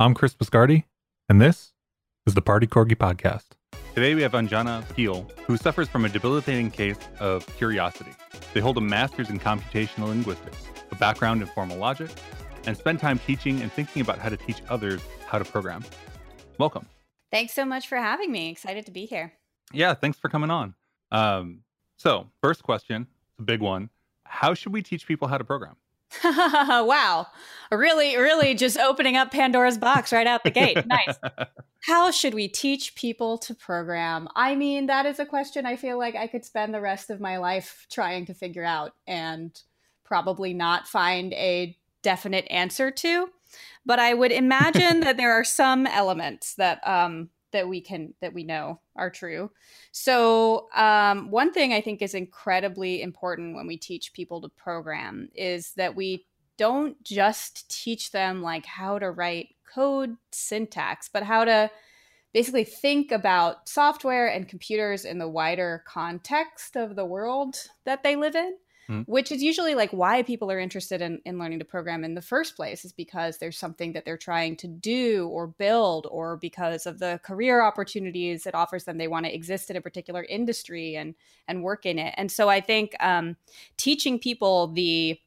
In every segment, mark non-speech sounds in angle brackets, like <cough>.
I'm Chris Biscardi, and this is the Party Corgi Podcast. Today we have Anjana Vakil, who suffers from a debilitating case of curiosity. They hold a master's in computational linguistics, a background in formal logic, and spend time teaching and thinking about how to teach others how to program. Welcome. Thanks so much for having me. Excited to be here. Yeah, thanks for coming on. Um, so, first question, a big one. How should we teach people how to program? <laughs> wow. Really, really just opening up Pandora's box right out the gate. Nice. <laughs> How should we teach people to program? I mean, that is a question I feel like I could spend the rest of my life trying to figure out and probably not find a definite answer to. But I would imagine that there are some elements that um, that we can that we know are true. So um, one thing I think is incredibly important when we teach people to program is that we don't just teach them like how to write code syntax, but how to basically think about software and computers in the wider context of the world that they live in mm-hmm. which is usually like why people are interested in, in learning to program in the first place is because there's something that they're trying to do or build or because of the career opportunities it offers them they want to exist in a particular industry and and work in it and so i think um, teaching people the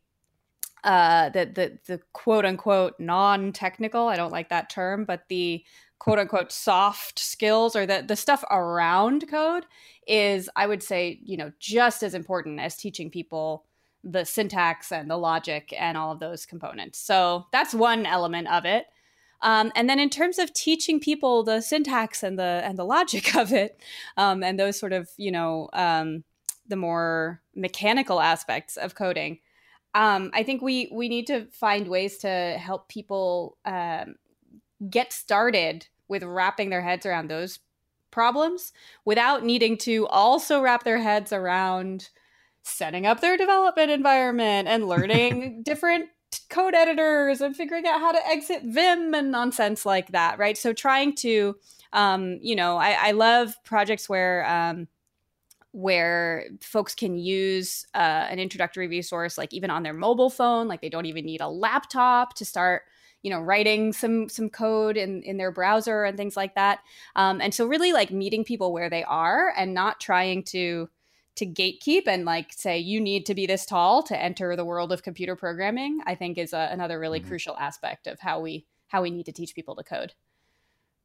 uh, the, the the quote unquote non technical. I don't like that term, but the quote unquote soft skills or the the stuff around code is I would say, you know, just as important as teaching people the syntax and the logic and all of those components. So that's one element of it. Um, and then in terms of teaching people the syntax and the and the logic <laughs> of it, um, and those sort of you know um, the more mechanical aspects of coding, um, I think we we need to find ways to help people um, get started with wrapping their heads around those problems without needing to also wrap their heads around setting up their development environment and learning <laughs> different code editors and figuring out how to exit Vim and nonsense like that, right? So trying to, um, you know, I, I love projects where um, where folks can use uh, an introductory resource, like even on their mobile phone, like they don't even need a laptop to start you know writing some some code in in their browser and things like that um, and so really like meeting people where they are and not trying to to gatekeep and like say you need to be this tall to enter the world of computer programming i think is a, another really mm-hmm. crucial aspect of how we how we need to teach people to code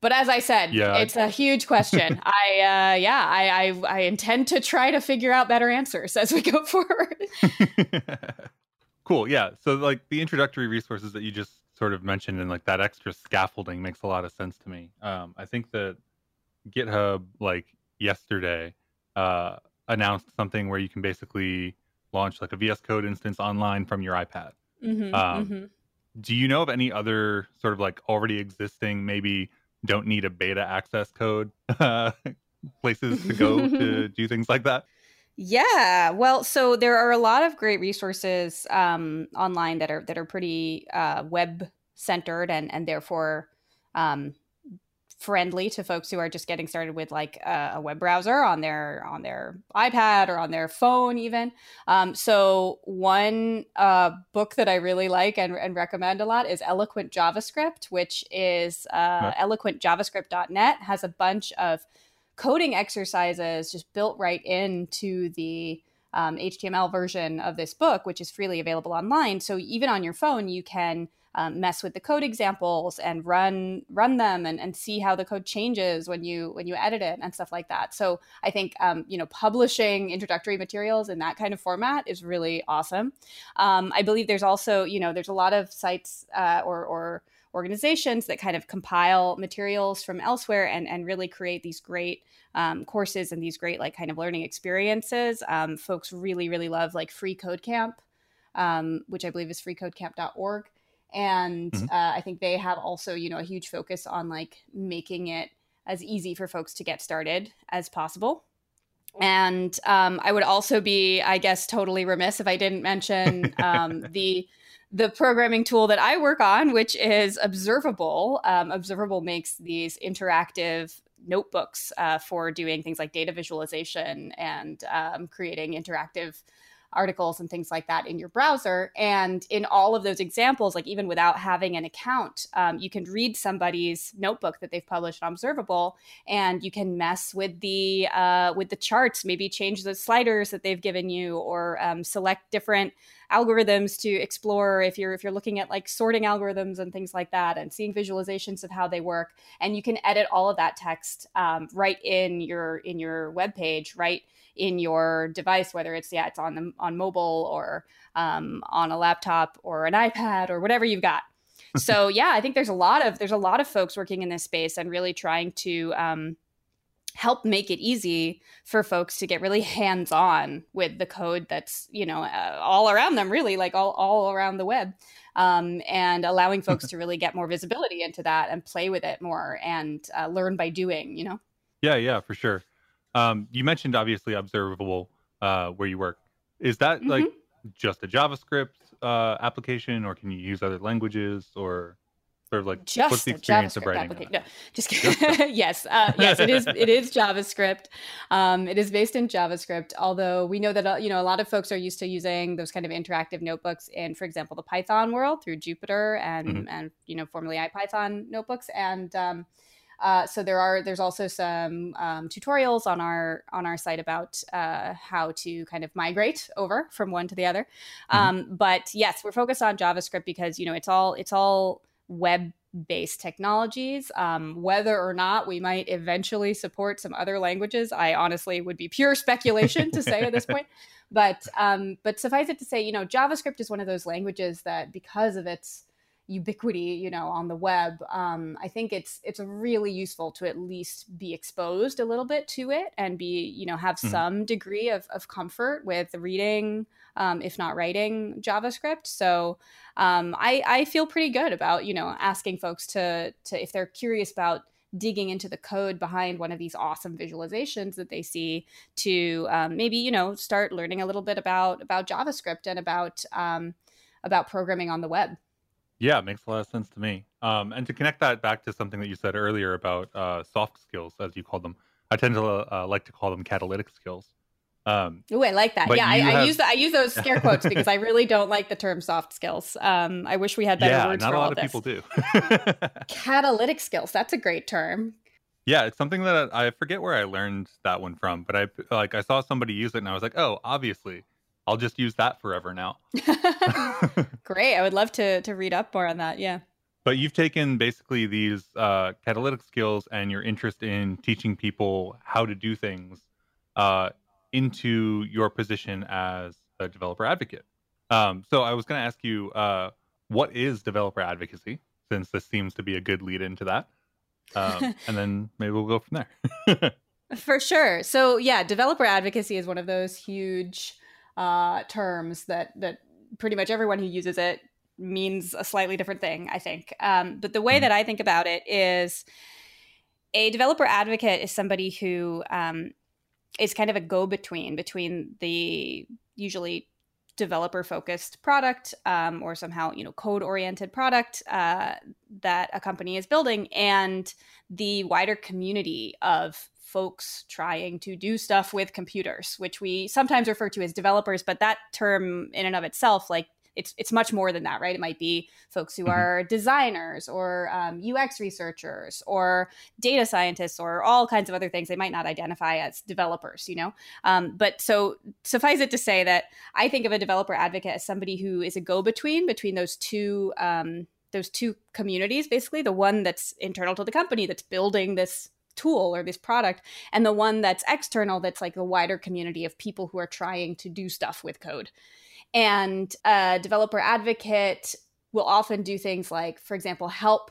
but as i said yeah. it's a huge question <laughs> i uh, yeah I, I i intend to try to figure out better answers as we go forward <laughs> cool yeah so like the introductory resources that you just sort of mentioned and like that extra scaffolding makes a lot of sense to me. Um, I think that GitHub like yesterday uh, announced something where you can basically launch like a VS Code instance online from your iPad. Mm-hmm, um, mm-hmm. Do you know of any other sort of like already existing, maybe don't need a beta access code uh, <laughs> places to go to <laughs> do things like that? Yeah, well, so there are a lot of great resources um, online that are that are pretty uh, web centered and and therefore um, friendly to folks who are just getting started with like a, a web browser on their on their iPad or on their phone even. Um, so one uh, book that I really like and, and, recommend a lot is Eloquent JavaScript, which is uh, eloquentjavascript.net has a bunch of coding exercises just built right into the um, HTML version of this book, which is freely available online. So even on your phone, you can um, mess with the code examples and run run them and, and see how the code changes when you when you edit it and stuff like that. So I think um, you know publishing introductory materials in that kind of format is really awesome. Um, I believe there's also you know there's a lot of sites uh, or or organizations that kind of compile materials from elsewhere and, and really create these great um, courses and these great like kind of learning experiences. Um, folks really, really love like Free Code Camp, um, which I believe is freecodecamp.org. And mm-hmm. uh, I think they have also, you know, a huge focus on like making it as easy for folks to get started as possible. And um, I would also be, I guess, totally remiss if I didn't mention um, the the programming tool that I work on, which is Observable. Um, Observable makes these interactive notebooks uh, for doing things like data visualization and um, creating interactive articles and things like that in your browser. And in all of those examples, like even without having an account, um, you can read somebody's notebook that they've published on Observable, and you can mess with the uh, with the charts, maybe change the sliders that they've given you, or um, select different algorithms to explore if you're if you're looking at like sorting algorithms and things like that and seeing visualizations of how they work and you can edit all of that text um, right in your in your web page right in your device, whether it's yeah, it's on the on mobile or um, on a laptop or an iPad or whatever you've got. <laughs> so yeah, I think there's a lot of there's a lot of folks working in this space and really trying to um, help make it easy for folks to get really hands on with the code that's you know uh, all around them, really like all all around the web. Um, and allowing folks <laughs> to really get more visibility into that and play with it more and uh, learn by doing, you know? Yeah, yeah, for sure. Um, you mentioned obviously observable uh, where you work. Is that mm-hmm. like just a JavaScript uh, application, or can you use other languages, or sort of like just what's the experience of writing? No, just kidding. <laughs> yes, uh, <laughs> yes, it is. It is JavaScript. Um, it is based in JavaScript. Although we know that uh, you know a lot of folks are used to using those kind of interactive notebooks in, for example, the Python world through Jupyter and mm-hmm. and you know formerly IPython notebooks and um, uh, so there are there's also some um, tutorials on our on our site about uh, how to kind of migrate over from one to the other. Mm-hmm. Um, but yes, we're focused on JavaScript because you know it's all it's all web based technologies. Um, whether or not we might eventually support some other languages, I honestly would be pure speculation to say at this point. <laughs> But um, but suffice it to say, you know, JavaScript is one of those languages that because of its ubiquity you know on the web um, i think it's it's really useful to at least be exposed a little bit to it and be you know have mm-hmm. some degree of, of comfort with reading um, if not writing javascript so um, I, I feel pretty good about you know asking folks to to if they're curious about digging into the code behind one of these awesome visualizations that they see to um, maybe you know start learning a little bit about about javascript and about um, about programming on the web yeah, it makes a lot of sense to me. Um, and to connect that back to something that you said earlier about uh, soft skills, as you called them, I tend to uh, like to call them catalytic skills. Um, Oh, I like that. Yeah, I, have... I, use the, I use those scare quotes because I really don't like the term soft skills. Um, I wish we had better yeah, words not for a lot of this. people do. <laughs> catalytic skills. That's a great term. Yeah, it's something that I forget where I learned that one from, but I like I saw somebody use it and I was like, oh, obviously I'll just use that forever now. <laughs> <laughs> Great. I would love to to read up more on that. Yeah. But you've taken basically these uh, catalytic skills and your interest in teaching people how to do things uh, into your position as a developer advocate. Um, so I was going to ask you, uh, what is developer advocacy? Since this seems to be a good lead into that, um, <laughs> and then maybe we'll go from there. For sure. So yeah, developer advocacy is one of those huge uh, terms that that pretty much everyone who uses it means a slightly different thing. I think, um, but the way mm-hmm. that I think about it is a developer advocate is somebody who um, is kind of a go between between the usually developer focused product um, or somehow you know code oriented product uh, that a company is building and the wider community of folks trying to do stuff with computers, which we sometimes refer to as developers, but that term in and of itself, like it's it's much more than that, right? It might be folks who mm-hmm. are designers or um, UX researchers or data scientists or all kinds of other things. They might not identify as developers, you know. Um, but so suffice it to say that I think of a developer advocate as somebody who is a go-between between those two um, those two communities, basically the one that's internal to the company that's building this tool or this product and the one that's external that's like a wider community of people who are trying to do stuff with code and a developer advocate will often do things like for example help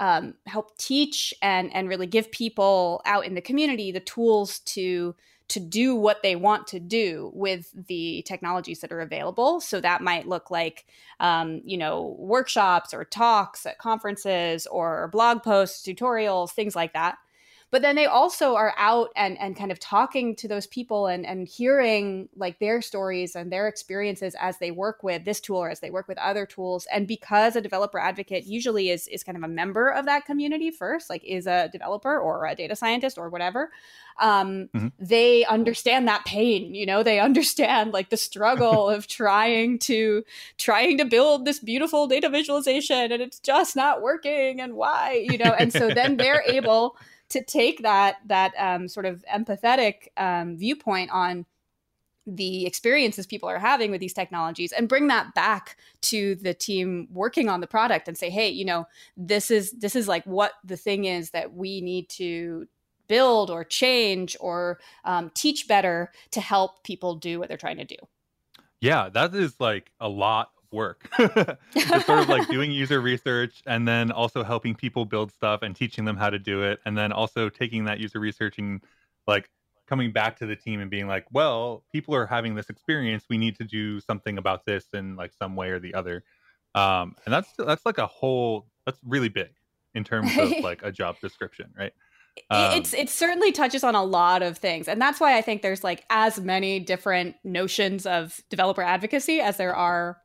um, help teach and and really give people out in the community the tools to to do what they want to do with the technologies that are available. So that might look like, um, you know, workshops or talks at conferences or blog posts, tutorials, things like that. But then they also are out and and kind of talking to those people and and hearing like their stories and their experiences as they work with this tool or as they work with other tools. And because a developer advocate usually is is kind of a member of that community first like is a developer or a data scientist or whatever um, mm-hmm. they understand that pain you know? They understand like the struggle <laughs> of trying to trying to build this beautiful data visualization and it's just not working and why you know? And so then they're <laughs> able to take that that um, sort of empathetic um, viewpoint on the experiences people are having with these technologies and bring that back to the team working on the product and say hey you know this is this is like what the thing is that we need to build or change or um, teach better to help people do what they're trying to do. Yeah that is like a lot work. <laughs> it's sort of like doing user research and then also helping people build stuff and teaching them how to do it. And then also taking that user research and like coming back to the team and being like, well, people are having this experience. We need to do something about this in like some way or the other. Um, and that's that's like a whole that's really big in terms of <laughs> like a job description, right? Um, it's it certainly touches on a lot of things and that's why i think there's like as many different notions of developer advocacy as there are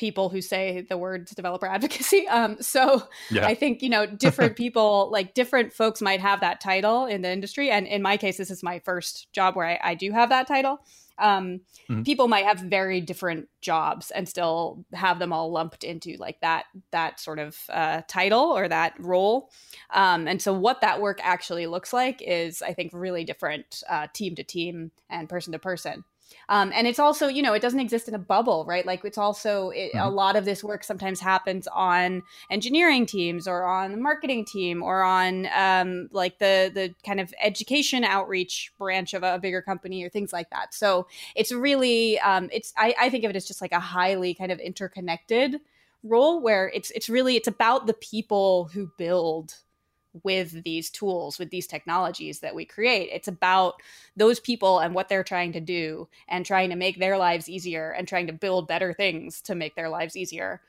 people who say the words developer advocacy. <laughs> Um, so yeah. I think, you know, different <laughs> people, like different folks might have that title in the industry. And in my case, this is my first job where I, I do have that title. Um, mm-hmm. People might have very different jobs and still have them all lumped into like that that sort of uh, title or that role. Um, and so, what that work actually looks like is, I think, really different uh, team to team and person to person. Um, and it's also, you know, it doesn't exist in a bubble, right? Like it's also it, mm-hmm. a lot of this work sometimes happens on engineering teams or on the marketing team or on um, like the the kind of education outreach branch of a, a bigger company or things like that. So it's really, um, it's I, I think of it as just like a highly kind of interconnected role where it's it's really it's about the people who build with these tools, with these technologies that we create. It's about those people and what they're trying to do and trying to make their lives easier and trying to build better things to make their lives easier.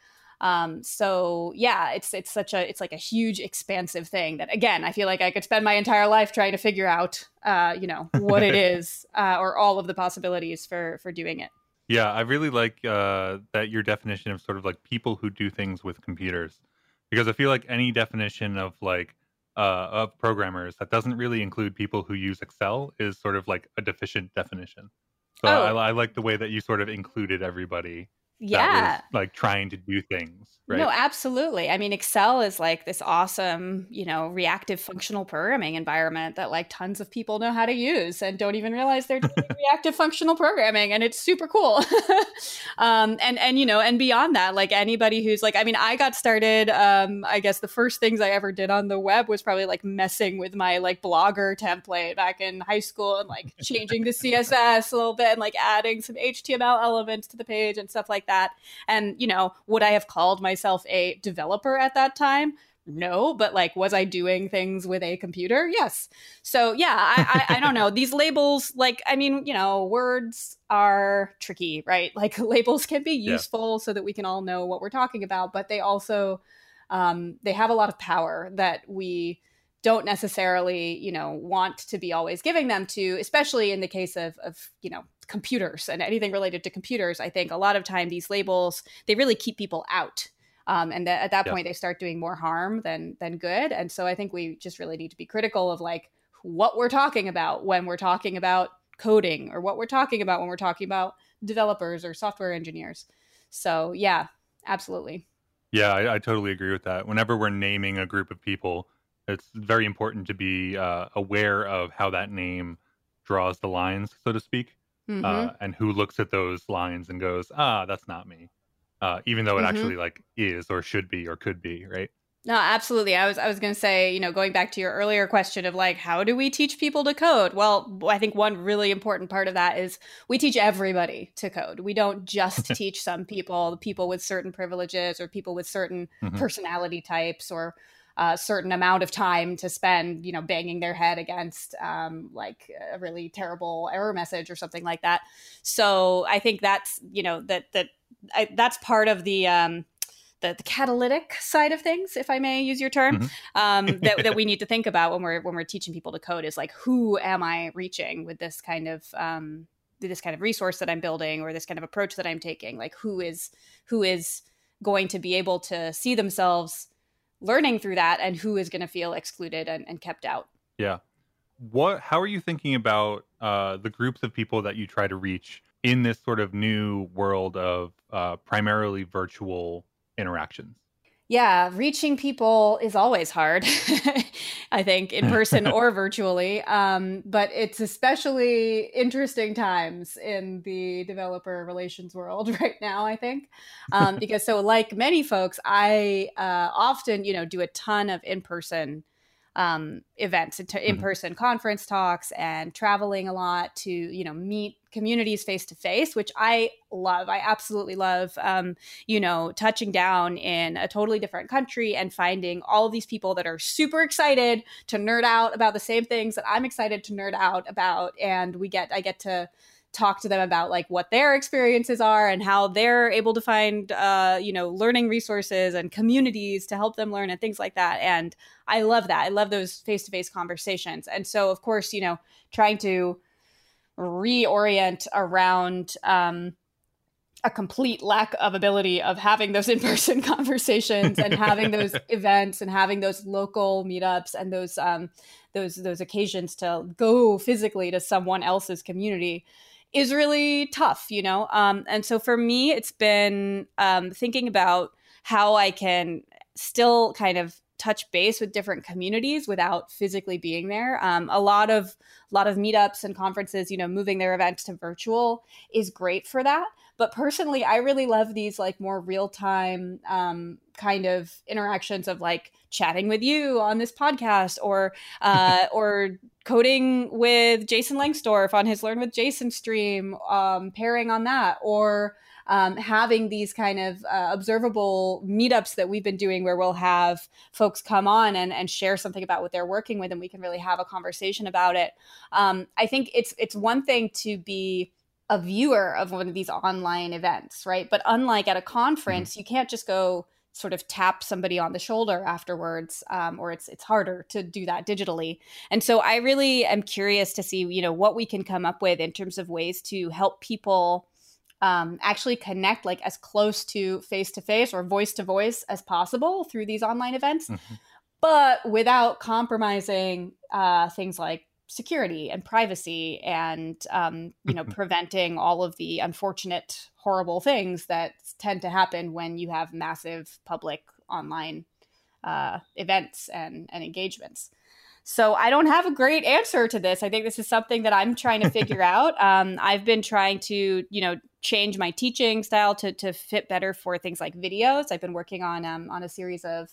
Um, so yeah, it's it's such a it's like a huge expansive thing that again I feel like I could spend my entire life trying to figure out uh, you know what it <laughs> is uh, or all of the possibilities for for doing it. Yeah, I really like uh, that your definition of sort of like people who do things with computers because I feel like any definition of like uh, of programmers that doesn't really include people who use Excel is sort of like a deficient definition. So oh. I, I like the way that you sort of included everybody yeah. like trying to do things right? no absolutely. I mean excel is like this awesome you know reactive functional programming environment that like tons of people know how to use and don't even realize they're doing <laughs> reactive functional programming and it's super cool. <laughs> Um, and and you know and beyond that like anybody who's like i mean i got started um, i guess the first things i ever did on the web was probably like messing with my like blogger template back in high school and like changing the <laughs> css a little bit and like adding some html elements to the page and stuff like that that. And, you know, would I have called myself a developer at that time? no but like was i doing things with a computer yes so yeah i i, I don't know <laughs> these labels like i mean you know words are tricky right <laughs> like labels can be useful yeah. so that we can all know what we're talking about but they also um, they have a lot of power that we don't necessarily you know want to be always giving them to especially in the case of of you know computers and anything related to computers i think a lot of time these labels they really keep people out um, and at that yeah. point they start doing more harm than than good. And so i think we just really need to be critical of like what we're talking about when we're talking about coding or what we're talking about when we're talking about developers or software engineers. So yeah absolutely. Yeah I, I totally agree with that. Whenever we're naming a group of people it's very important to be uh, aware of how that name draws the lines, so to speak, mm-hmm. uh, and who looks at those lines and goes, "Ah, that's not me," uh, even though it mm-hmm. actually like is or should be or could be, right? No, absolutely. I was I was going to say, you know, going back to your earlier question of like how do we teach people to code? Well, I think one really important part of that is we teach everybody to code. We don't just <laughs> teach some people, people with certain privileges or people with certain mm-hmm. personality types or a certain amount of time to spend, you know, banging their head against um, like a really terrible error message or something like that. So I think that's, you know, that that I, that's part of the um, the, the, catalytic side of things, if I may use your term, mm-hmm. um, <laughs> that, that we need to think about when we're when we're teaching people to code is like who am I reaching with this kind of um, this kind of resource that I'm building or this kind of approach that I'm taking? Like who is who is going to be able to see themselves learning through that, and who is going to feel excluded and, and kept out? Yeah. What? How are you thinking about uh, the groups of people that you try to reach in this sort of new world of uh, primarily virtual interactions? Yeah, reaching people is always hard, <laughs> I think, in <laughs> person or virtually. Um, but it's especially interesting times in the developer relations world <laughs> right now, I think. Um, because, so like many folks, I uh, often, you know, do a ton of in person um, events, into in mm-hmm. person conference talks, and traveling a lot to, you know, meet communities face to face, which I love. I absolutely love, um, you know, touching down in a totally different country and finding all these people that are super excited to nerd out about the same things that I'm excited to nerd out about. And we get, I get to talk to them about like what their experiences are and how they're able to find uh, you know learning resources and communities to help them learn and things like that. And i love that. I love those face-to-face conversations. And so of course you know trying to reorient around um, a complete lack of ability of having those <laughs> in-person <laughs> conversations and having those <laughs> events and having those local meetups and those um, those those occasions to go physically to someone else's community is really tough, you know. Um, and so for me, it's been um, thinking about how I can still kind of touch base with different communities without physically being there. Um, a lot of a lot of meetups and conferences, you know, moving their events to virtual is great for that. But personally, I really love these like more real time um, kind of interactions of like chatting with you on this podcast or uh, <laughs> or coding with Jason Lengstorf on his Learn with Jason stream, um, pairing on that or um, having these kind of uh, observable meetups that we've been doing where we'll have folks come on and, and share something about what they're working with and we can really have a conversation about it. Um, I think it's it's one thing to be a viewer of one of these online events, right? But unlike at a conference, mm-hmm. you can't just go sort of tap somebody on the shoulder afterwards um, or it's it's harder to do that digitally and so i really am curious to see you know what we can come up with in terms of ways to help people um, actually connect like as close to face to face or voice to voice as possible through these online events, mm-hmm. but without compromising uh, things like security and privacy and um, you know <laughs> preventing all of the unfortunate horrible things that tend to happen when you have massive public online uh, events and, and engagements so I don't have a great answer to this. I think this is something that I'm trying to <laughs> figure out. Um, I've been trying to, you know, change my teaching style to to fit better for things like videos. I've been working on um, on a series of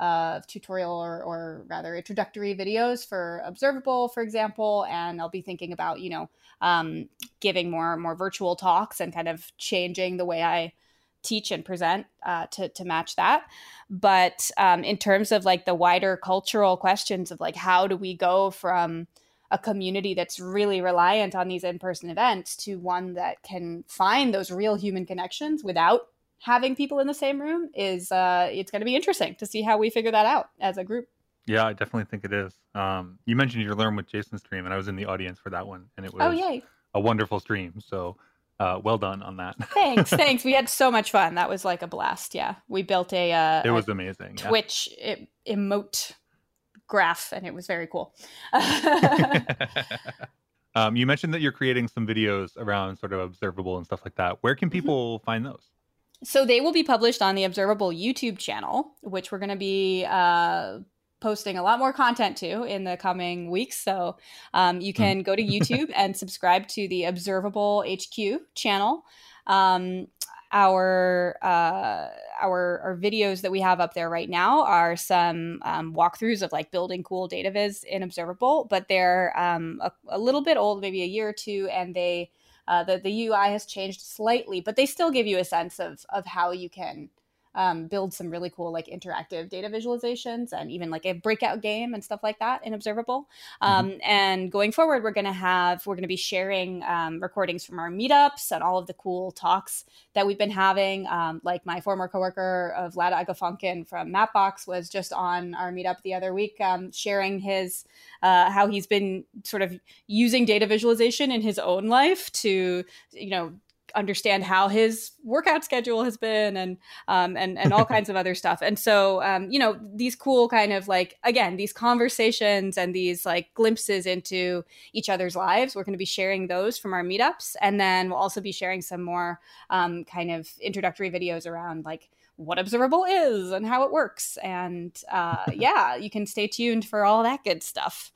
uh, tutorial or, or rather introductory videos for observable for example and i'll be thinking about you know um, giving more more virtual talks and kind of changing the way i teach and present uh, to to match that. But um, in terms of like the wider cultural questions of like how do we go from a community that's really reliant on these in-person events to one that can find those real human connections without having people in the same room is uh, it's going to be interesting to see how we figure that out as a group. Yeah, I definitely think it is. Um, you mentioned your learn with Jason stream, and I was in the audience for that one, and it oh, was oh, yay. a wonderful stream. So uh, well done on that. thanks, <laughs> thanks. We had so much fun. That was like a blast. Yeah, we built a. Uh, it was a amazing. Twitch yeah. emote graph, and it was very cool. <laughs> <laughs> um, you mentioned that you're creating some videos around sort of observable and stuff like that. Where can mm-hmm. people mm-hmm. find those? So they will be published on the Observable YouTube channel, which we're going to be uh, posting a lot more content to in the coming weeks. So um, you can go to <laughs> YouTube and subscribe to the Observable HQ channel. Um, our uh, our our videos that we have up there right now are some um, walkthroughs of like building cool data viz in Observable, but they're um, a, a, little bit old, maybe a year or two, and they uh, the the UI has changed slightly, but they still give you a sense of of how you can um, build some really cool like interactive data visualizations and even like a breakout game and stuff like that in Observable. Um, mm-hmm. And going forward, we're going to have we're going to be sharing um, recordings from our meetups and all of the cool talks that we've been having. Um, like my former coworker of Vlad Agafonkin from Mapbox was just on our meetup the other week, um, sharing his uh, how he's been sort of using data visualization in his own life to you know understand how his workout schedule has been and um, and and all <laughs> kinds of other stuff. And so um, you know these cool kind of like again these conversations and these like glimpses into each other's lives. We're going to be sharing those from our meetups, and then we'll also be sharing some more um, kind of introductory videos around like what observable is and how it works. And uh, <laughs> yeah, you can stay tuned for all that good stuff.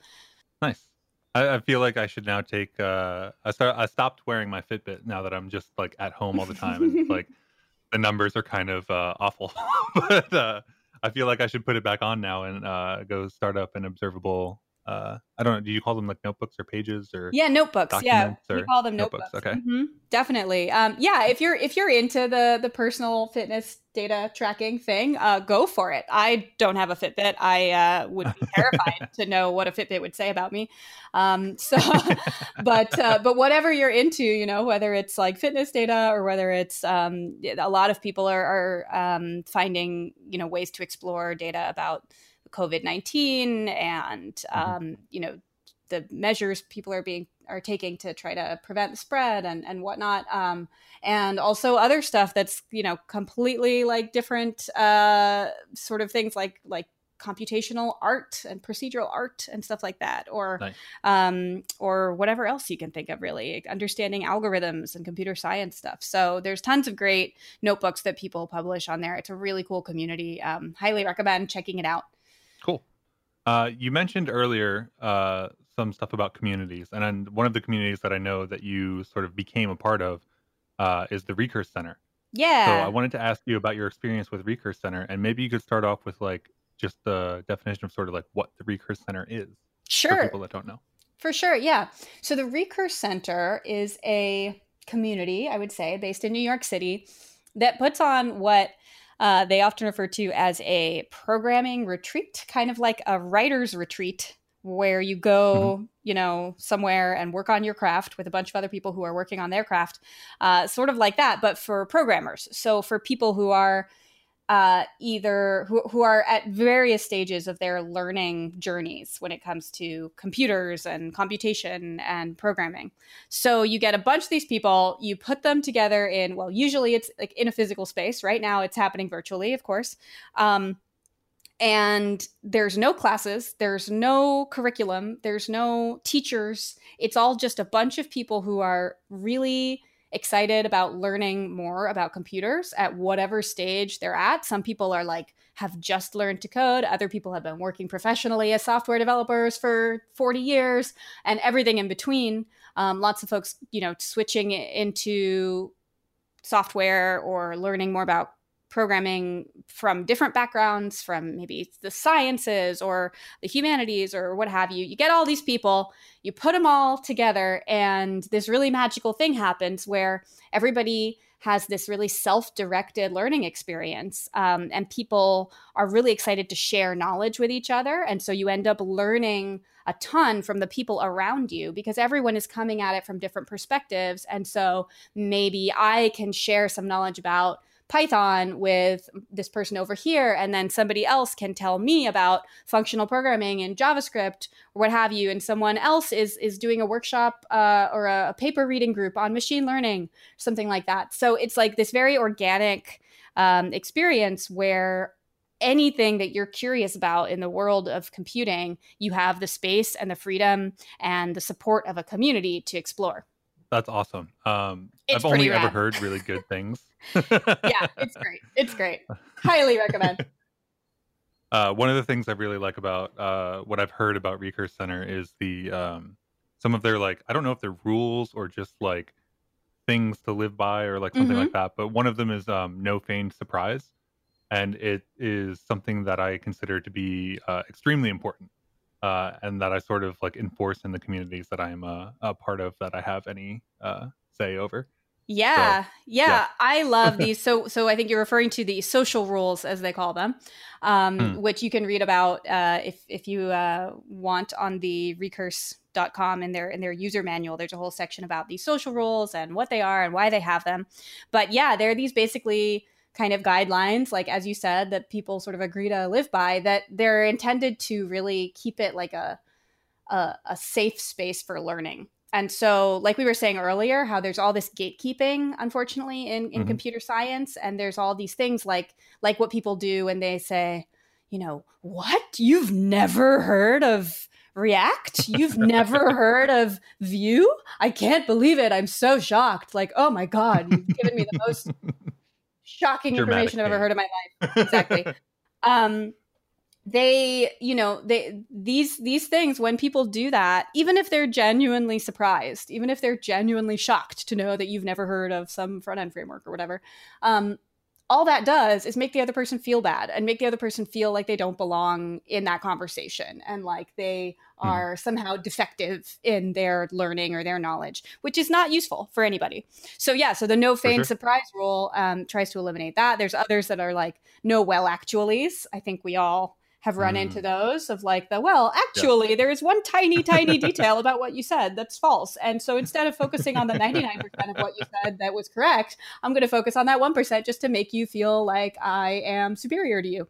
Nice. I, I feel like I should now take. Uh, I start. I stopped wearing my Fitbit now that I'm just like at home all the time, and like <laughs> the numbers are kind of uh, awful. <laughs> but uh, I feel like I should put it back on now and uh, go start up an observable uh, I don't know. Do you call them like notebooks or pages or yeah, notebooks? Yeah, we call them notebooks. notebooks. Okay, mm-hmm. definitely. Um, yeah, if you're if you're into the the personal fitness data tracking thing, uh, go for it. I don't have a Fitbit. I uh, would be terrified <laughs> to know what a Fitbit would say about me. Um, so, <laughs> but uh, but whatever you're into, you know, whether it's like fitness data or whether it's um, a lot of people are, are um, finding you know ways to explore data about COVID nineteen and mm-hmm. um, you know the measures people are being are taking to try to prevent the spread and and whatnot um, and also other stuff that's you know completely like different uh, sort of things like like computational art and procedural art and stuff like that or nice. um, or whatever else you can think of really understanding algorithms and computer science stuff so there's tons of great notebooks that people publish on there it's a really cool community um, highly recommend checking it out Cool. Uh, you mentioned earlier uh, some stuff about communities, and one of the communities that I know that you sort of became a part of uh, is the Recurse Center. Yeah. So I wanted to ask you about your experience with Recurse Center, and maybe you could start off with like just the definition of sort of like what the Recurse Center is. Sure. For people that don't know. For sure, yeah. So the Recurse Center is a community, I would say, based in New York City that puts on what uh, they often refer to as a programming retreat, kind of like a writer's retreat, where you go, mm-hmm. you know, somewhere and work on your craft with a bunch of other people who are working on their craft, uh, sort of like that, but for programmers. So for people who are uh, either who, who are at various stages of their learning journeys when it comes to computers and computation and programming. So you get a bunch of these people, you put them together in, well, usually it's like in a physical space. Right now it's happening virtually, of course. Um, and there's no classes, there's no curriculum, there's no teachers. It's all just a bunch of people who are really excited about learning more about computers at whatever stage they're at. Some people are like, have just learned to code. Other people have been working professionally as software developers for 40 years and everything in between. Um, lots of folks, you know, switching into software or learning more about programming from different backgrounds, from maybe the sciences or the humanities or what have you. You get all these people, you put them all together, and this really magical thing happens where everybody has this really self-directed learning experience um, and people are really excited to share knowledge with each other and so you end up learning a ton from the people around you because everyone is coming at it from different perspectives and so maybe i can share some knowledge about Python with this person over here, and then somebody else can tell me about functional programming and JavaScript or what have you, and someone else is is doing a workshop uh, or a, a, paper reading group on machine learning, something like that. So it's like this very organic um, experience where anything that you're curious about in the world of computing, you have the space and the freedom and the support of a community to explore. That's awesome. Um, I've only rad. ever heard really good things. <laughs> yeah, it's great. It's great. Highly recommend. <laughs> Uh, one of the things I really like about uh, what I've heard about Recurse Center is the um, some of their like I don't know if they're rules or just like things to live by or like something mm-hmm. like that. But one of them is um, no feigned surprise, and it is something that I consider to be uh, extremely important uh, and that I sort of like enforce in the communities that I'm uh, a part of that I have any uh, say over. Yeah, so, yeah, yeah. I love <laughs> these. So, so I think you're referring to the social rules, as they call them, um, mm. which you can read about uh, if if you uh, want on the recurse.com in their in their user manual. There's a whole section about these social rules and what they are and why they have them. But yeah, they're these basically kind of guidelines, like as you said, that people sort of agree to live by. That they're intended to really keep it like a a, a safe space for learning and so, like we were saying earlier, how there's all this gatekeeping, unfortunately, in, in mm-hmm. computer science, and there's all these things like like what people do when they say, you know, what you've never heard of React? You've never <laughs> heard of Vue? I can't believe it. I'm so shocked. Like, oh my god, you've given me the most shocking information I've ever heard in my life. Exactly. <laughs> um, they you know they these these things when people do that even if they're genuinely surprised even if they're genuinely shocked to know that you've never heard of some front end framework or whatever um, all that does is make the other person feel bad and make the other person feel like they don't belong in that conversation and like they mm. are somehow defective in their learning or their knowledge, which is not useful for anybody. So, yeah, so the no feign sure. surprise rule um, tries to eliminate that. There's others that are like no well actuallys. I think we all have run mm. into those of like the well actually yeah. there is one tiny tiny detail about what you said that's false and so instead of focusing on the 99% of what you said that was correct i'm going to focus on that 1% just to make you feel like i am superior to you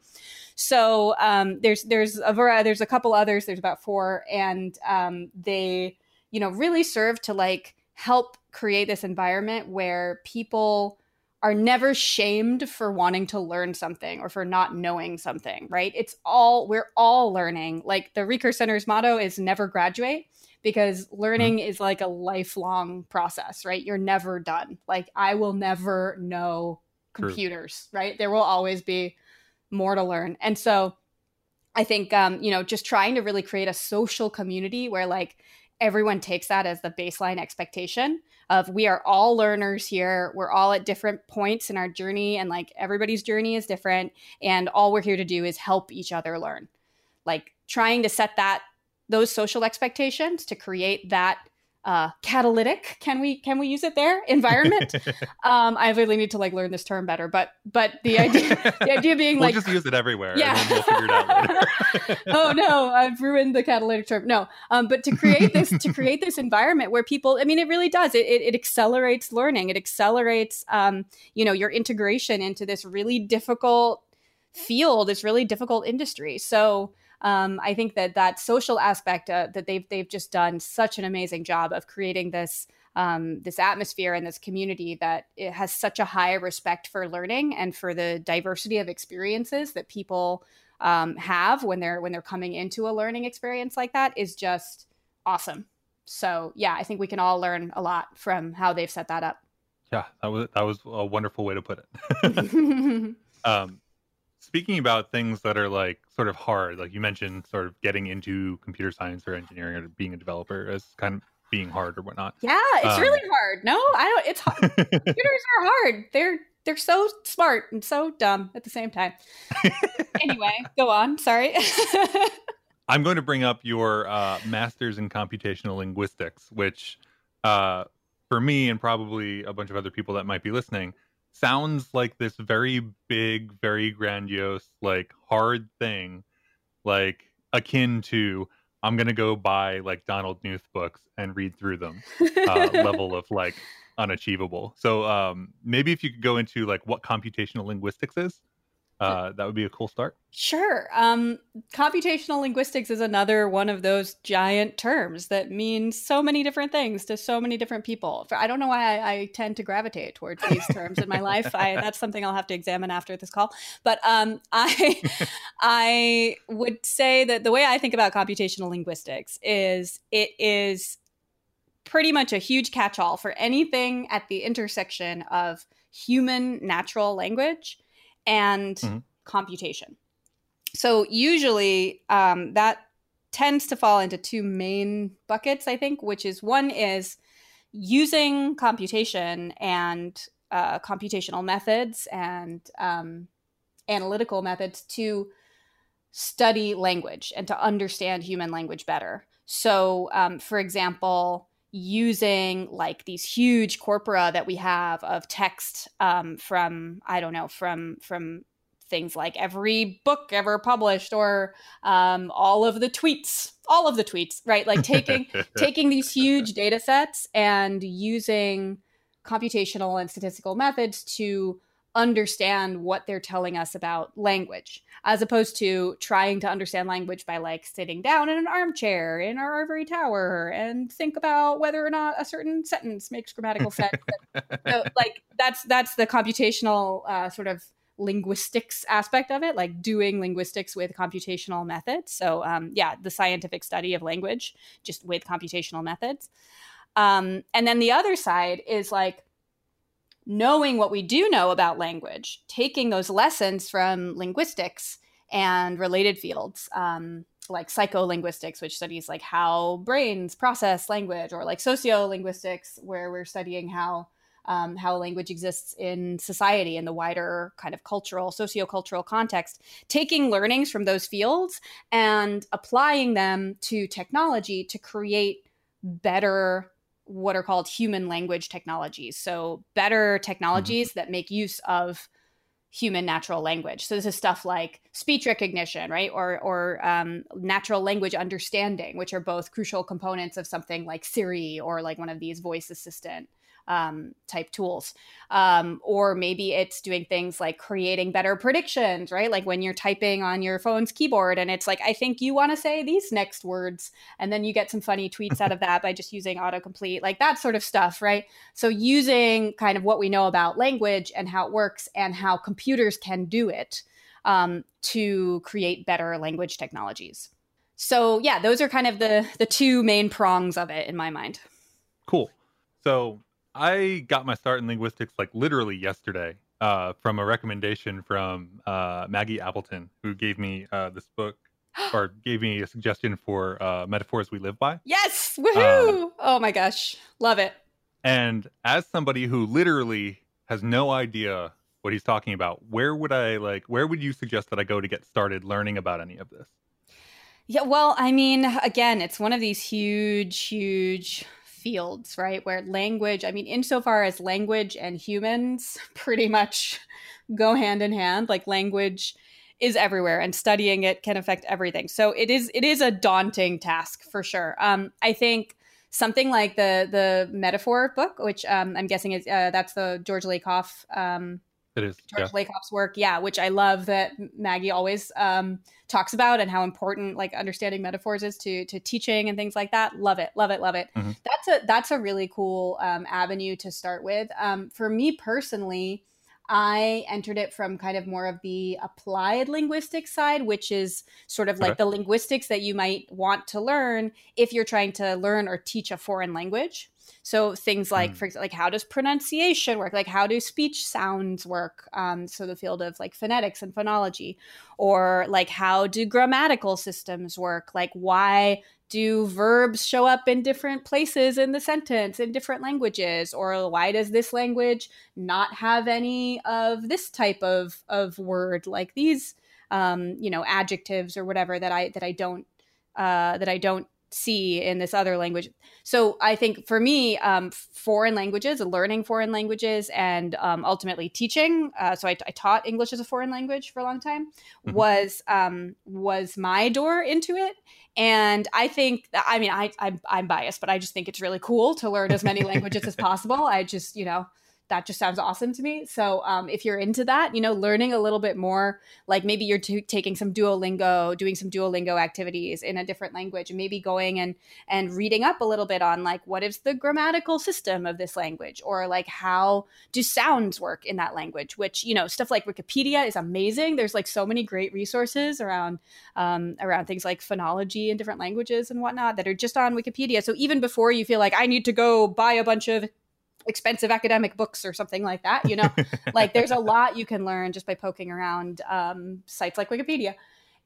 so um, there's there's a variety there's a couple others there's about four and um, they you know really serve to like help create this environment where people are never shamed for wanting to learn something or for not knowing something, right? It's all, we're all learning. Like the Recurse Center's motto is never graduate because learning mm-hmm. is like a lifelong process, right? You're never done. Like I will never know computers, True. right? There will always be more to learn. And so I think, um, you know, just trying to really create a social community where like everyone takes that as the baseline expectation of we are all learners here. We're all at different points in our journey and like everybody's journey is different and all we're here to do is help each other learn. Like trying to set that those social expectations to create that uh, catalytic. Can we can we use it there? Environment? <laughs> Um i really need to like learn this term better but but the idea the idea <laughs> being we'll like just use it everywhere yeah. we'll <laughs> oh no i've ruined the catalytic term. No um but to create this to create this environment where people i mean it really does. It, it, it accelerates learning. It accelerates um you know your integration into this really difficult field this really difficult industry. So um, I think that that social aspect uh, that they've they've just done such an amazing job of creating this um, this atmosphere and this community that it has such a high respect for learning and for the diversity of experiences that people um, have when they're when they're coming into a learning experience like that is just awesome. So yeah, I think we can all learn a lot from how they've set that up. Yeah, that was that was a wonderful way to put it. <laughs> <laughs> um, speaking about things that are like sort of hard, like you mentioned, sort of getting into computer science or engineering or being a developer as kind of being hard or whatnot. Yeah, it's um, really hard. No, I don't. It's hard. computers are hard. They're they're so smart and so dumb at the same time. <laughs> anyway, go on. Sorry. <laughs> I'm going to bring up your uh, master's in computational linguistics, which uh, for me and probably a bunch of other people that might be listening sounds like this very big, very grandiose, like hard thing, like akin to I'm gonna go buy like Donald Knuth books and read through them uh, level of like <laughs> unachievable. So um, maybe if you could go into like what computational linguistics is uh, that would be a cool start. Sure. Um, computational linguistics is another one of those giant terms that means so many different things to so many different people. I don't know why I, I tend to gravitate towards these terms in my life. I, <laughs> that's something I'll have to examine after this call. But um, <laughs> I, I would say that the way I think about computational linguistics is it is pretty much a huge catch-all for anything at the intersection of human natural language and mm-hmm. computation. So usually um, that tends to fall into two main buckets, I think, which is one is using computation and uh, computational methods and um, analytical methods to study language and to understand human language better. So, um, for example, using like these huge corpora that we have of text um, from I don't know from from things like every book ever published or um, all of the tweets all of the tweets right? Like taking <laughs> taking these huge data sets and using computational and statistical methods to understand what they're telling us about language as opposed to trying to understand language by like sitting down in an armchair in our ivory tower and think about whether or not a certain sentence makes grammatical sense. <laughs> So, like that's that's the computational uh, sort of linguistics aspect of it like doing linguistics with computational methods. So um, yeah the scientific study of language just with computational methods. Um, and then the other side is like knowing what we do know about language, taking those lessons from linguistics and related fields, um, like psycholinguistics, which studies like how brains process language, or like sociolinguistics, where we're studying how um, how language exists in society in the wider kind of cultural, sociocultural context, taking learnings from those fields and applying them to technology to create better what are called human language technologies. So, better technologies mm-hmm. that make use of human natural language. So this is stuff like speech recognition, right, or or um, natural language understanding, which are both crucial components of something like Siri or like one of these voice assistant um, type tools. Um, or maybe it's doing things like creating better predictions, right? Like when you're typing on your phone's keyboard and it's like, I think you want to say these next words. And then you get some funny tweets out of that by just using autocomplete, like that sort of stuff, right? So using kind of what we know about language and how it works and how computers can do it um, to create better language technologies. So yeah, those are kind of the the two main prongs of it in my mind. Cool. So I got my start in linguistics like literally yesterday uh, from a recommendation from uh, Maggie Appleton, who gave me uh, this book <gasps> or gave me a suggestion for uh, metaphors we live by. Yes, woohoo! oh my gosh, love it. And as somebody who literally has no idea what he's talking about, where would I like? Where would you suggest that I go to get started learning about any of this? Yeah, well, I mean, again, it's one of these huge, huge fields, right? Where language, I mean, insofar as language and humans <laughs> pretty much go hand in hand, like language is everywhere and studying it can affect everything. So it is it is a daunting task for sure. Um, I think something like the the metaphor book, which um, I'm guessing is uh, that's the George Lakoff um, it is George yeah. Lakoff's work, yeah, which I love that Maggie always um, talks about and how important like understanding metaphors is to to teaching and things like that. Love it, love it, love it. Mm-hmm. That's a that's a really cool um, avenue to start with. Um, for me personally, I entered it from kind of more of the applied linguistics side, which is sort of like okay. the linguistics that you might want to learn if you're trying to learn or teach a foreign language. So things like, mm. for example, like how does pronunciation work? Like how do speech sounds work? Um, so the field of like phonetics and phonology, or like how do grammatical systems work? Like why do verbs show up in different places in the sentence in different languages or why does this language not have any of this type of of word like these um, you know adjectives or whatever that i that i don't uh, that i don't see in this other language. So I think for me, um, foreign languages, learning foreign languages, and um, ultimately teaching. Uh, so I, I, taught English as a foreign language for a long time. Mm-hmm. Was um, was my door into it, and I think I mean I I'm, I'm biased, but I just think it's really cool to learn as many languages as <laughs> possible. I just you know that just sounds awesome to me. So um, if you're into that, you know, learning a little bit more, like maybe you're t- taking some Duolingo, doing some Duolingo activities in a different language, and maybe going and and reading up a little bit on like what is the grammatical system of this language, or like how do sounds work in that language. Which you know, stuff like Wikipedia is amazing. There's like so many great resources around um, around things like phonology in different languages and whatnot that are just on Wikipedia. So even before you feel like I need to go buy a bunch of expensive academic books or something like that you know? <laughs> Like there's a lot you can learn just by poking around um, sites like wikipedia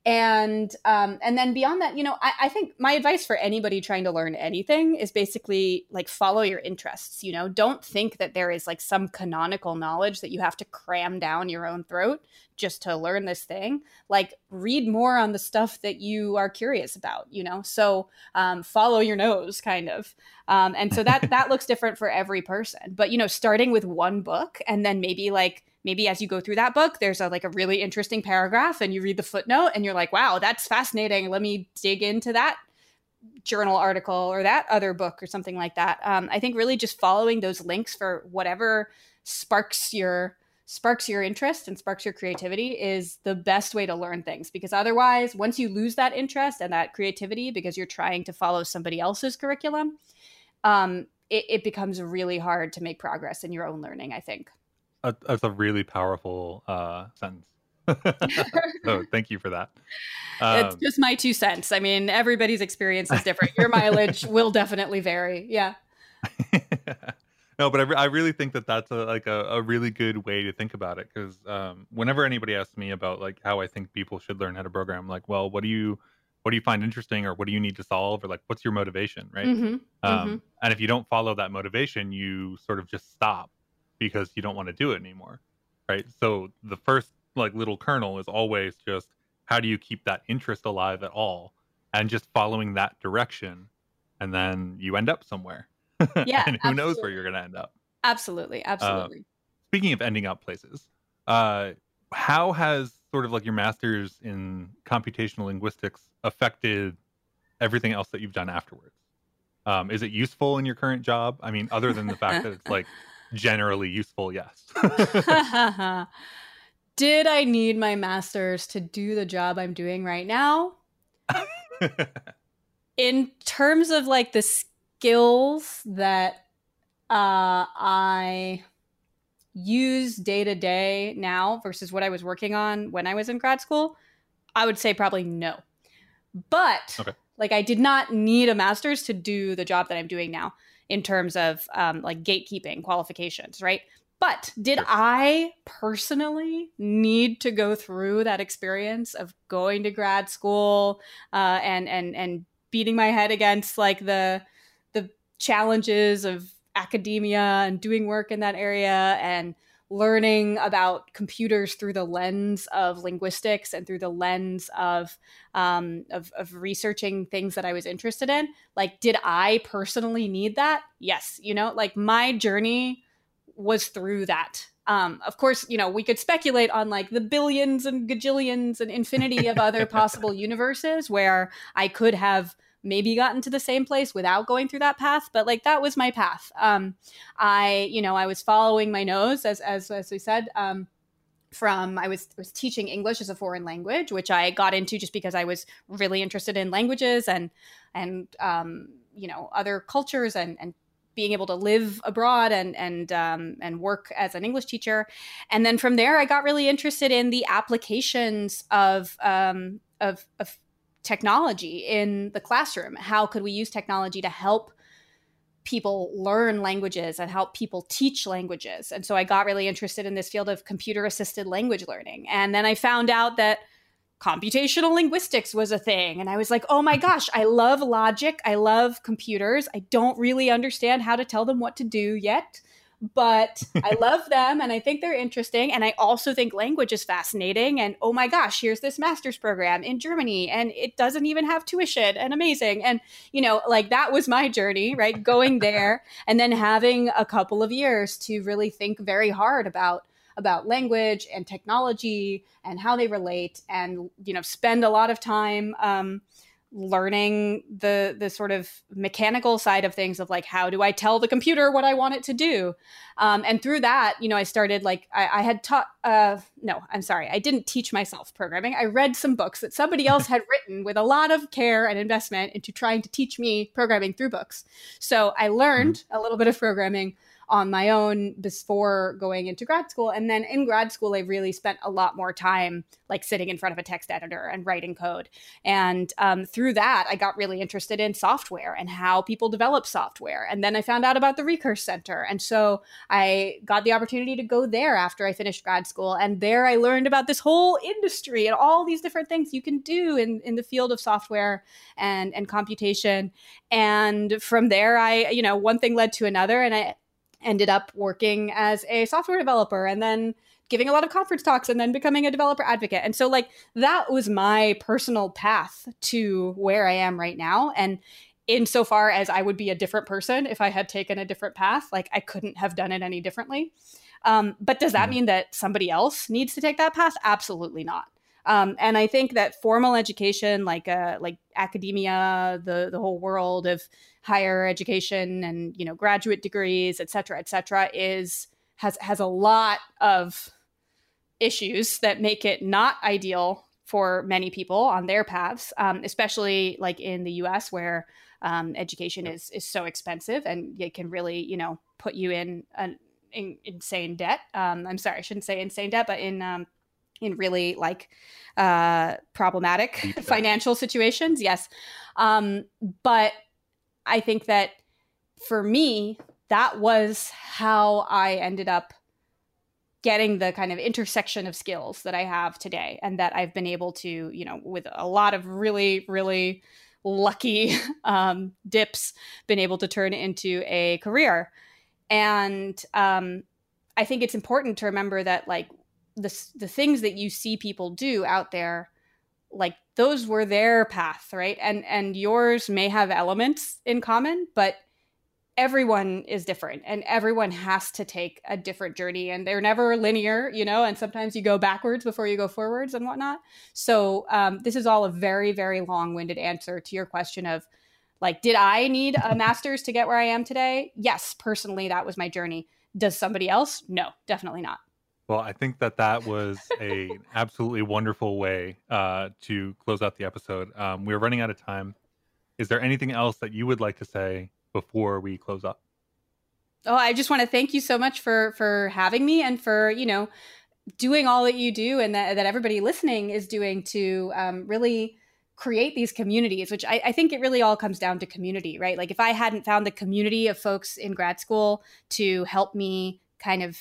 and um, and then beyond that you know I, I, think my advice for anybody trying to learn anything is basically like follow your interests you know? Don't think that there is like some canonical knowledge that you have to cram down your own throat just to learn this thing. Like read more on the stuff that you are curious about you know? So um, follow your nose kind of. Um, and so that that looks different for every person. But you know starting with one book and then maybe like maybe as you go through that book there's a like a really interesting paragraph and you read the footnote and you're like wow that's fascinating. Let me dig into that journal article or that other book or something like that. Um, i think really just following those links for whatever sparks your sparks your interest and sparks your creativity is the best way to learn things because otherwise once you lose that interest and that creativity because you're trying to follow somebody else's curriculum um, it, it becomes really hard to make progress in your own learning i think a, that's a really powerful uh, sentence. <laughs> so <laughs> thank you for that. Um, it's just my two cents. I mean, everybody's experience is different. Your mileage <laughs> will definitely vary. Yeah. no, but I, re- I, really think that that's a, like a, a, really good way to think about it because um, whenever anybody asks me about like how I think people should learn how to program, I'm like, well, what do you what do you find interesting or what do you need to solve or like what's your motivation, right? Mm-hmm. Um, mm-hmm. And if you don't follow that motivation, you sort of just stop because you don't want to do it anymore right? So the first like little kernel is always just how do you keep that interest alive at all? And just following that direction and then you end up somewhere. <laughs> Yeah and who absolutely. knows where you're going to end up. Absolutely uh, absolutely. uh, speaking of ending up places uh how has sort of like your masters in computational linguistics affected everything else that you've done afterwards? Um, is it useful in your current job? I mean other than the fact that it's like <laughs> generally useful, yes. <laughs> <laughs> Did I need my master's to do the job I'm doing right now? <laughs> In terms of like the skills that uh, I use day to day now versus what I was working on when I was in grad school, I would say probably no. But okay. like I did not need a master's to do the job that I'm doing now in terms of um, like gatekeeping qualifications, right? But did I personally need to go through that experience of going to grad school uh, and and and beating my head against like the the challenges of academia and doing work in that area and learning about computers through the lens of linguistics and through the lens of, um, of, of researching things that I was interested in. Like, did I personally need that? Yes. You know, like my journey was through that. Um, of course, you know, we could speculate on like the billions and gajillions and infinity of other <laughs> possible universes where I could have maybe gotten to the same place without going through that path but like that was my path. Um i you know i was following my nose as as, as we said um from I was was teaching English as a foreign language, which I got into just because I was really interested in languages and and um, you know other cultures and and being able to live abroad and and um, and work as an English teacher, and then from there I got really interested in the applications of um, of, of technology in the classroom. How could we use technology to help people learn languages and help people teach languages? And so I got really interested in this field of computer assisted language learning. And then I found out that computational linguistics was a thing. And I was like, oh my <laughs> gosh, I love logic. I love computers. I don't really understand how to tell them what to do yet but I <laughs> love them and I think they're interesting. And I also think language is fascinating. And oh my gosh, here's this master's program in Germany and it doesn't even have tuition and amazing. And, you know, like that was my journey, right? Going <laughs> there and then having a couple of years to really think very hard about about language and technology and how they relate and you know spend a lot of time um, learning the the sort of mechanical side of things of like how do I tell the computer what I want it to do, um, and through that, you know, I started like I, I had taught. Uh, no, I'm sorry, I didn't teach myself programming. I read some books that somebody else had <laughs> written with a lot of care and investment into trying to teach me programming through books. So I learned mm-hmm. a little bit of programming on my own before going into grad school. And then in grad school, I really spent a lot more time like sitting in front of a text editor and writing code. And um, through that, I got really interested in software and how people develop software. And then I found out about the Recurse Center. And so I got the opportunity to go there after I finished grad school. And there I learned about this whole industry and all these different things you can do in, in the field of software and, and computation. And from there, I, you know, one thing led to another. And I ended up working as a software developer and then giving a lot of conference talks and then becoming a developer advocate. And so like that was my personal path to where I am right now. And insofar as I would be a different person if I had taken a different path, like I couldn't have done it any differently. Um, but does that mean that somebody else needs to take that path? Absolutely not. Um, and I think that formal education, like uh, like academia, the the whole world of higher education and you know graduate degrees, et cetera, et cetera, is has has a lot of issues that make it not ideal for many people on their paths, um, especially like in the U.S. where um, education is is so expensive and it can really you know put you in an in, insane debt. Um, I'm sorry, I shouldn't say insane debt, but in um, in really like uh, problematic <laughs> financial situations. Yes, um, but I think that for me, that was how I ended up getting the kind of intersection of skills that I have today and that I've been able to, you know, with a lot of really, really lucky <laughs> um, dips, been able to turn into a career. And um, I think it's important to remember that, like, the, the things that you see people do out there, like, those were their path, right? And and yours may have elements in common, but everyone is different and everyone has to take a different journey and they're never linear you know and sometimes you go backwards before you go forwards and whatnot. So um, this is all a very very long-winded answer to your question of like did i need a master's to get where i am today? Yes personally that was my journey. Does somebody else? No definitely not well i think that that was a absolutely wonderful way uh, to close out the episode um, we're running out of time is there anything else that you would like to say before we close up? Oh, I just want to thank you so much for for having me and for you know doing all that you do and that, that everybody listening is doing to um, really create these communities which I, I, think it really all comes down to community right like if i hadn't found the community of folks in grad school to help me kind of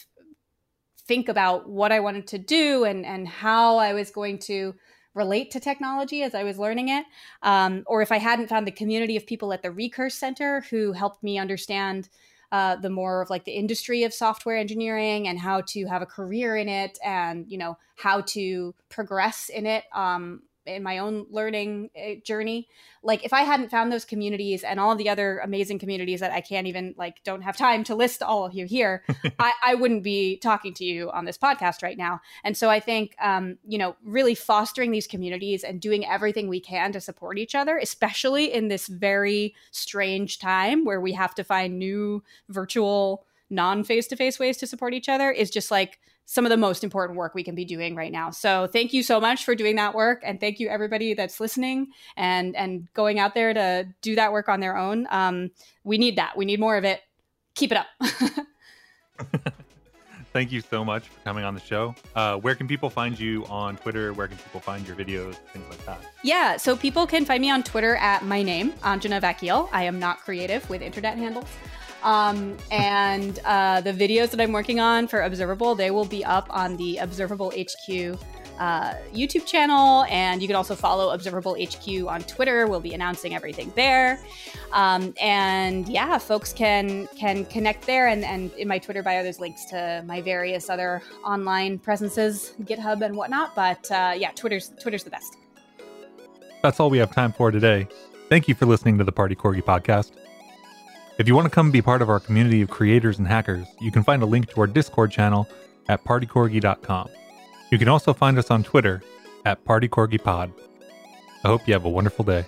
think about what i wanted to do and and how i was going to relate to technology as I was learning it, um, or if I hadn't found the community of people at the Recurse Center who helped me understand uh, the more of like the industry of software engineering and how to have a career in it, and you know how to progress in it um, in my own learning eh, journey. Like if i hadn't found those communities and all the other amazing communities that i can't even like don't have time to list all of you here <laughs> I, I, wouldn't be talking to you on this podcast right now. And so i think um, you know really fostering these communities and doing everything we can to support each other especially in this very strange time where we have to find new virtual non face-to-face ways to support each other is just like some of the most important work we can be doing right now. So thank you so much for doing that work, and thank you everybody that's listening and and going out there to do that work on their own. Um, we need that. We need more of it. Keep it up. <laughs> <laughs> thank you so much for coming on the show. Uh, where can people find you on Twitter? Where can people find your videos, things like that? Yeah, so people can find me on Twitter at my name, Anjana Vakil. I am not creative with internet handles. Um, and uh, the videos that I'm working on for Observable, they will be up on the Observable HQ uh, YouTube channel, and you can also follow Observable HQ on Twitter. We'll be announcing everything there, um, and yeah, folks can can connect there. And, and in my Twitter bio, there's links to my various other online presences, GitHub and whatnot. But uh, yeah, Twitter's Twitter's the best. That's all we have time for today. Thank you for listening to the Party Corgi podcast. If you want to come be part of our community of creators and hackers, you can find a link to our Discord channel at partycorgi.com. You can also find us on Twitter at partycorgipod. I hope you have a wonderful day.